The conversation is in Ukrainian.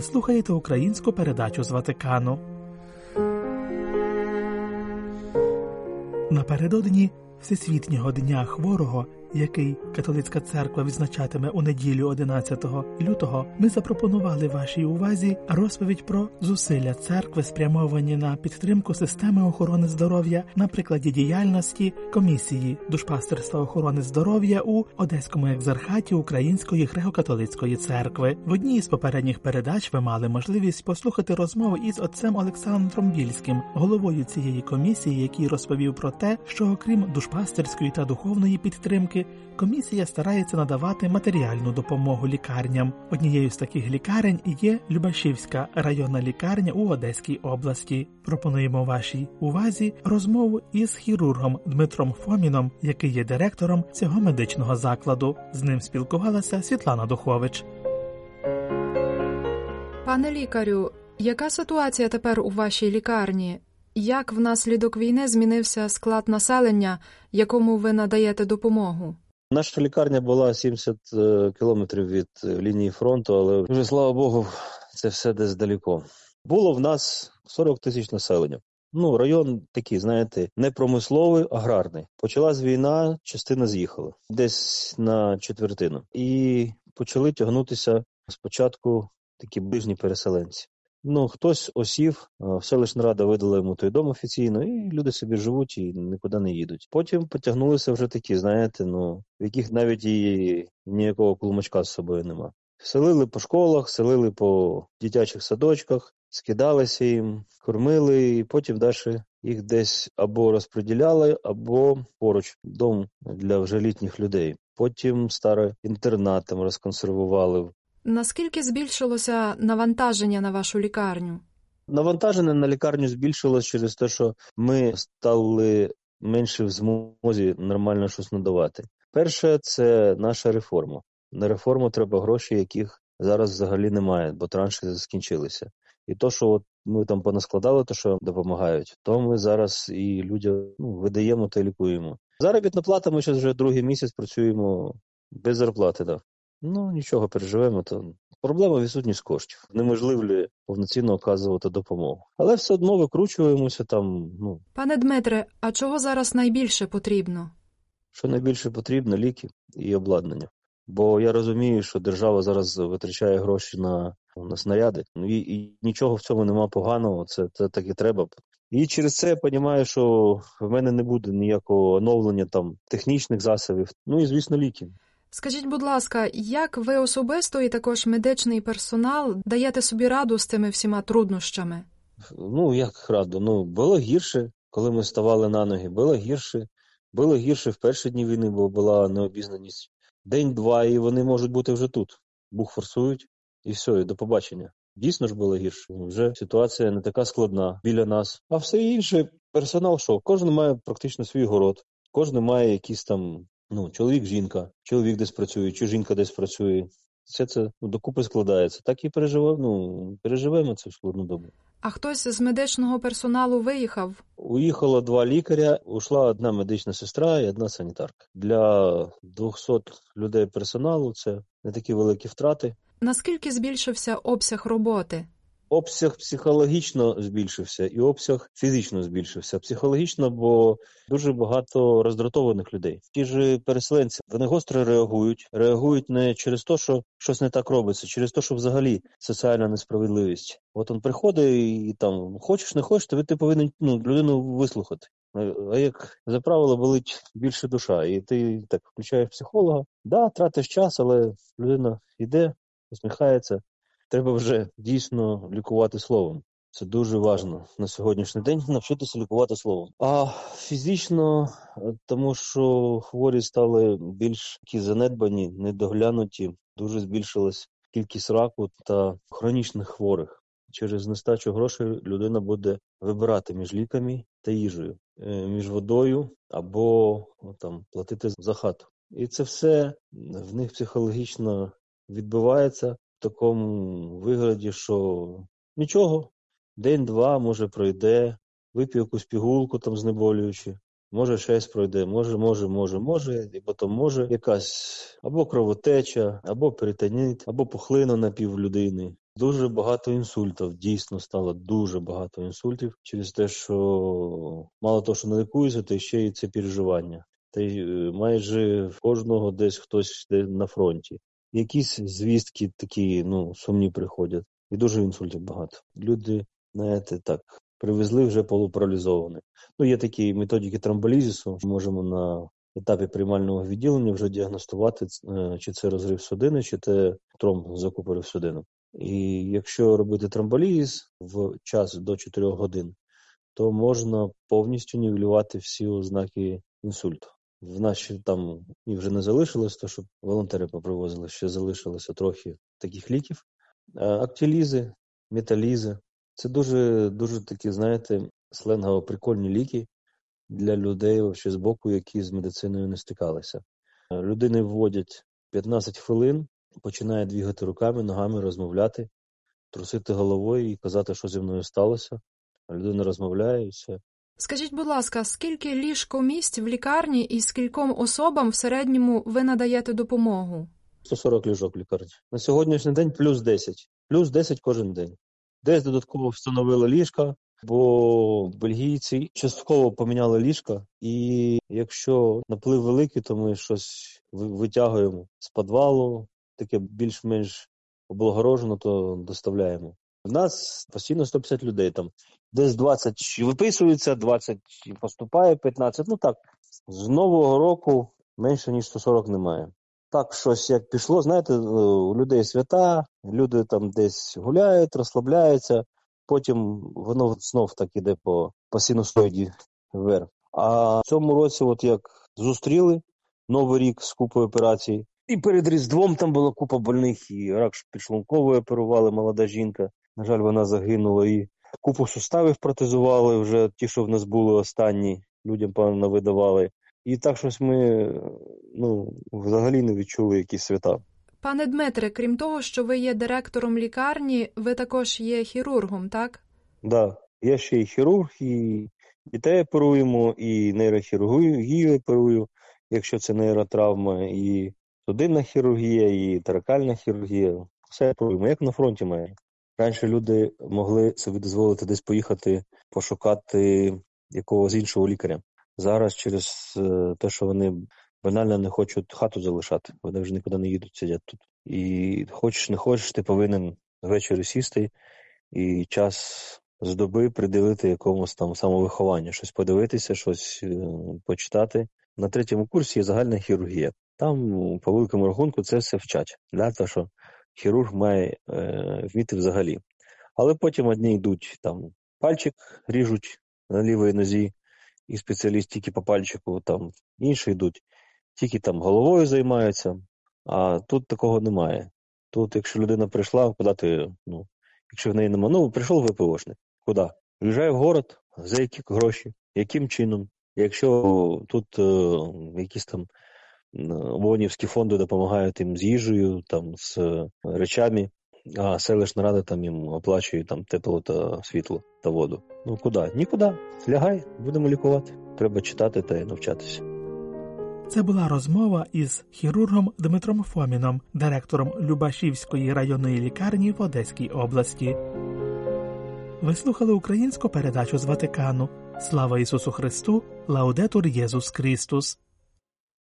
Слухаєте українську передачу з Ватикану. Напередодні Всесвітнього дня хворого, який католицька церква відзначатиме у неділю 11 лютого, ми запропонували вашій увазі розповідь про зусилля церкви, спрямовані на підтримку системи охорони здоров'я на прикладі діяльності комісії душпастерства охорони здоров'я у Одеському екзархаті Української греко-католицької церкви. В одній із попередніх передач ви мали можливість послухати розмову із отцем Олександром Більським, головою цієї комісії, який розповів про те, що окрім душпастерської та духовної підтримки, комісія старається надавати матеріальну допомогу лікарням. Однією з таких лікарень є Любашівська районна лікарня у Одеській області. Пропонуємо вашій увазі розмову із хірургом Дмитром Фоміном, який є директором цього медичного закладу. З ним спілкувалася Світлана Духович. Пане лікарю, яка ситуація тепер у вашій лікарні? Як внаслідок війни змінився склад населення, якому ви надаєте допомогу? Наша лікарня була 70 е, кілометрів від е, лінії фронту, але вже слава Богу, це все десь далеко. Було в нас 40 тисяч населення. Ну, район такий, знаєте, не промисловий, аграрний. Почалась війна, частина з'їхала десь на четвертину. І почали тягнутися спочатку такі ближні переселенці. Ну, хтось осів, селищна рада видала йому той дом офіційно, і люди собі живуть і нікуди не їдуть. Потім потягнулися вже такі, знаєте, ну, в яких навіть і ніякого клумачка з собою нема. Селили по школах, селили по дитячих садочках, скидалися їм, кормили, і потім далі їх десь або розподіляли, або поруч дом для вже літніх людей. Потім старе інтернат розконсервували. Наскільки збільшилося навантаження на вашу лікарню? Навантаження на лікарню збільшилось через те, що ми стали менше в змозі нормально щось надавати. Перше, це наша реформа. На реформу треба гроші, яких зараз взагалі немає, бо транші скінчилися. І то, що от ми там понаскладали, то що допомагають, то ми зараз і людям ну, видаємо та лікуємо. Заробітна плата, ми зараз вже другий місяць працюємо без зарплати. Да. Ну нічого переживемо. То проблема відсутність коштів. Неможливо повноцінно оказувати допомогу. Але все одно викручуємося там. Ну пане Дмитре, а чого зараз найбільше потрібно? Що найбільше потрібно ліки і обладнання. Бо я розумію, що держава зараз витрачає гроші на на снаряди, ну і, і нічого в цьому нема поганого. Це це так і треба. І через це я розумію, що в мене не буде ніякого оновлення там технічних засобів. Ну і звісно, ліки. Скажіть, будь ласка, як ви особисто і також медичний персонал даєте собі раду з тими всіма труднощами? Ну, як раду? Ну, було гірше, коли ми ставали на ноги, було гірше. Було гірше в перші дні війни, бо була необізнаність. День-два, і вони можуть бути вже тут. Бух форсують, і все, і до побачення. Дійсно ж було гірше. Вже ситуація не така складна біля нас. А все інше, персонал, що кожен має практично свій город, кожен має якісь там Ну, чоловік, жінка, чоловік десь працює, чи жінка десь працює. Все це ну, докупи складається. Так і переживемо, ну, переживемо цю складну добу. А хтось з медичного персоналу виїхав? Уїхало два лікаря, ушла одна медична сестра і одна санітарка. Для 200 людей персоналу це не такі великі втрати. Наскільки збільшився обсяг роботи? Обсяг психологічно збільшився, і обсяг фізично збільшився. Психологічно, бо дуже багато роздратованих людей. Ті ж переселенці вони гостро реагують, реагують не через те, що щось не так робиться, через те, що взагалі соціальна несправедливість. От він приходить і там хочеш, не хочеш, то ти повинен ну, людину вислухати. А як за правило болить більше душа, і ти так включаєш психолога, да, тратиш час, але людина йде, усміхається треба вже дійсно лікувати словом. Це дуже важливо на сьогоднішній день навчитися лікувати словом. А фізично, тому що хворі стали більш занедбані, недоглянуті, дуже збільшилась кількість раку та хронічних хворих. Через нестачу грошей людина буде вибирати між ліками та їжею, е, між водою або там платити за хату. І це все в них психологічно відбувається такому вигляді, що нічого, день-два, може, пройде, вип'є якусь пігулку там знеболюючи, може щось пройде, може, може, може, може, і потім може якась або кровотеча, або перитоніт, або пухлина на пів людини. Дуже багато інсультів. Дійсно стало дуже багато інсультів через те, що мало того, що не лікуються, то ще й це переживання. Та й е, майже в кожного десь хтось на фронті. Якісь звістки такі ну, сумні приходять. І дуже інсультів багато. Люди, знаєте, так, привезли вже полупаралізовані. Ну, є такі методики тромболізису, можемо на етапі приймального відділення вже діагностувати, е, чи це розрив судини, чи це тромб закупорив судину. І якщо робити тромболіз в час до 4 годин, то можна повністю нівелювати всі ознаки інсульту. В нас ще там і вже не залишилось, то щоб волонтери попривозили, ще залишилося трохи таких ліків. Актилізи, металізи це дуже дуже такі, знаєте, сленгово прикольні ліки для людей з боку, які з медициною не стикалися. Людини вводять 15 хвилин, починає двігати руками, ногами, розмовляти, трусити головою і казати, що зі мною сталося. Людина розмовляє і все. Скажіть, будь ласка, скільки ліжко місць в лікарні і скільком особам в середньому ви надаєте допомогу? 140 ліжок в лікарні. На сьогоднішній день плюс 10. Плюс 10 кожен день. Десь додатково встановили ліжка, бо бельгійці частково поміняли ліжка, і якщо наплив великий, то ми щось витягуємо з підвалу, таке більш-менш облагорожено, то доставляємо. У нас постійно 150 людей там. Десь 20 виписується, 20 поступає, 15. Ну так, з нового року менше ніж 140 немає. Так, щось як пішло, знаєте, у людей свята, люди там десь гуляють, розслабляються, потім воно знов так іде по по синусоїді вверх. А в цьому році, от як зустріли Новий рік з купою операцій, і перед Різдвом там була купа больних, і рак підшлункової оперували молода жінка. На жаль, вона загинула. І купу суставів протезували вже ті, що в нас були останні, людям певно видавали. І так щось ми ну, взагалі не відчули якісь свята. Пане Дмитре, крім того, що ви є директором лікарні, ви також є хірургом, так? Так, да. я ще й хірург, і дітей оперуємо, і нейрохірургію оперую, якщо це нейротравма, і судинна хірургія, і таракальна хірургія. Все оперуємо, як на фронті має. Раніше люди могли собі дозволити десь поїхати пошукати якогось іншого лікаря. Зараз через е, те, що вони банально не хочуть хату залишати, вони вже нікуди не їдуть, сидять тут. І хочеш не хочеш, ти повинен ввечері сісти і час з доби приділити якомусь там самовихованню, щось подивитися, щось е, почитати. На третьому курсі є загальна хірургія. Там, по великому рахунку, це все вчать. Да? Тому що хірург має е, вміти взагалі. Але потім одні йдуть там пальчик ріжуть на лівій нозі, і спеціаліст тільки по пальчику, там інші йдуть, тільки там головою займаються, а тут такого немає. Тут, якщо людина прийшла, куди ти, ну, якщо в неї немає, ну, прийшов ВПОшник, куди? Виїжджає в город, за які гроші, яким чином? Якщо тут е, якісь там ВОНівські фонди допомагають їм з їжею, там, з речами, а селищна рада там їм оплачує там тепло та світло та воду. Ну куди? Нікуди. Лягай, будемо лікувати. Треба читати та навчатися. Це була розмова із хірургом Дмитром Фоміном, директором Любашівської районної лікарні в Одеській області. Ви слухали українську передачу з Ватикану. Слава Ісусу Христу! Лаудетур Єсус Христос!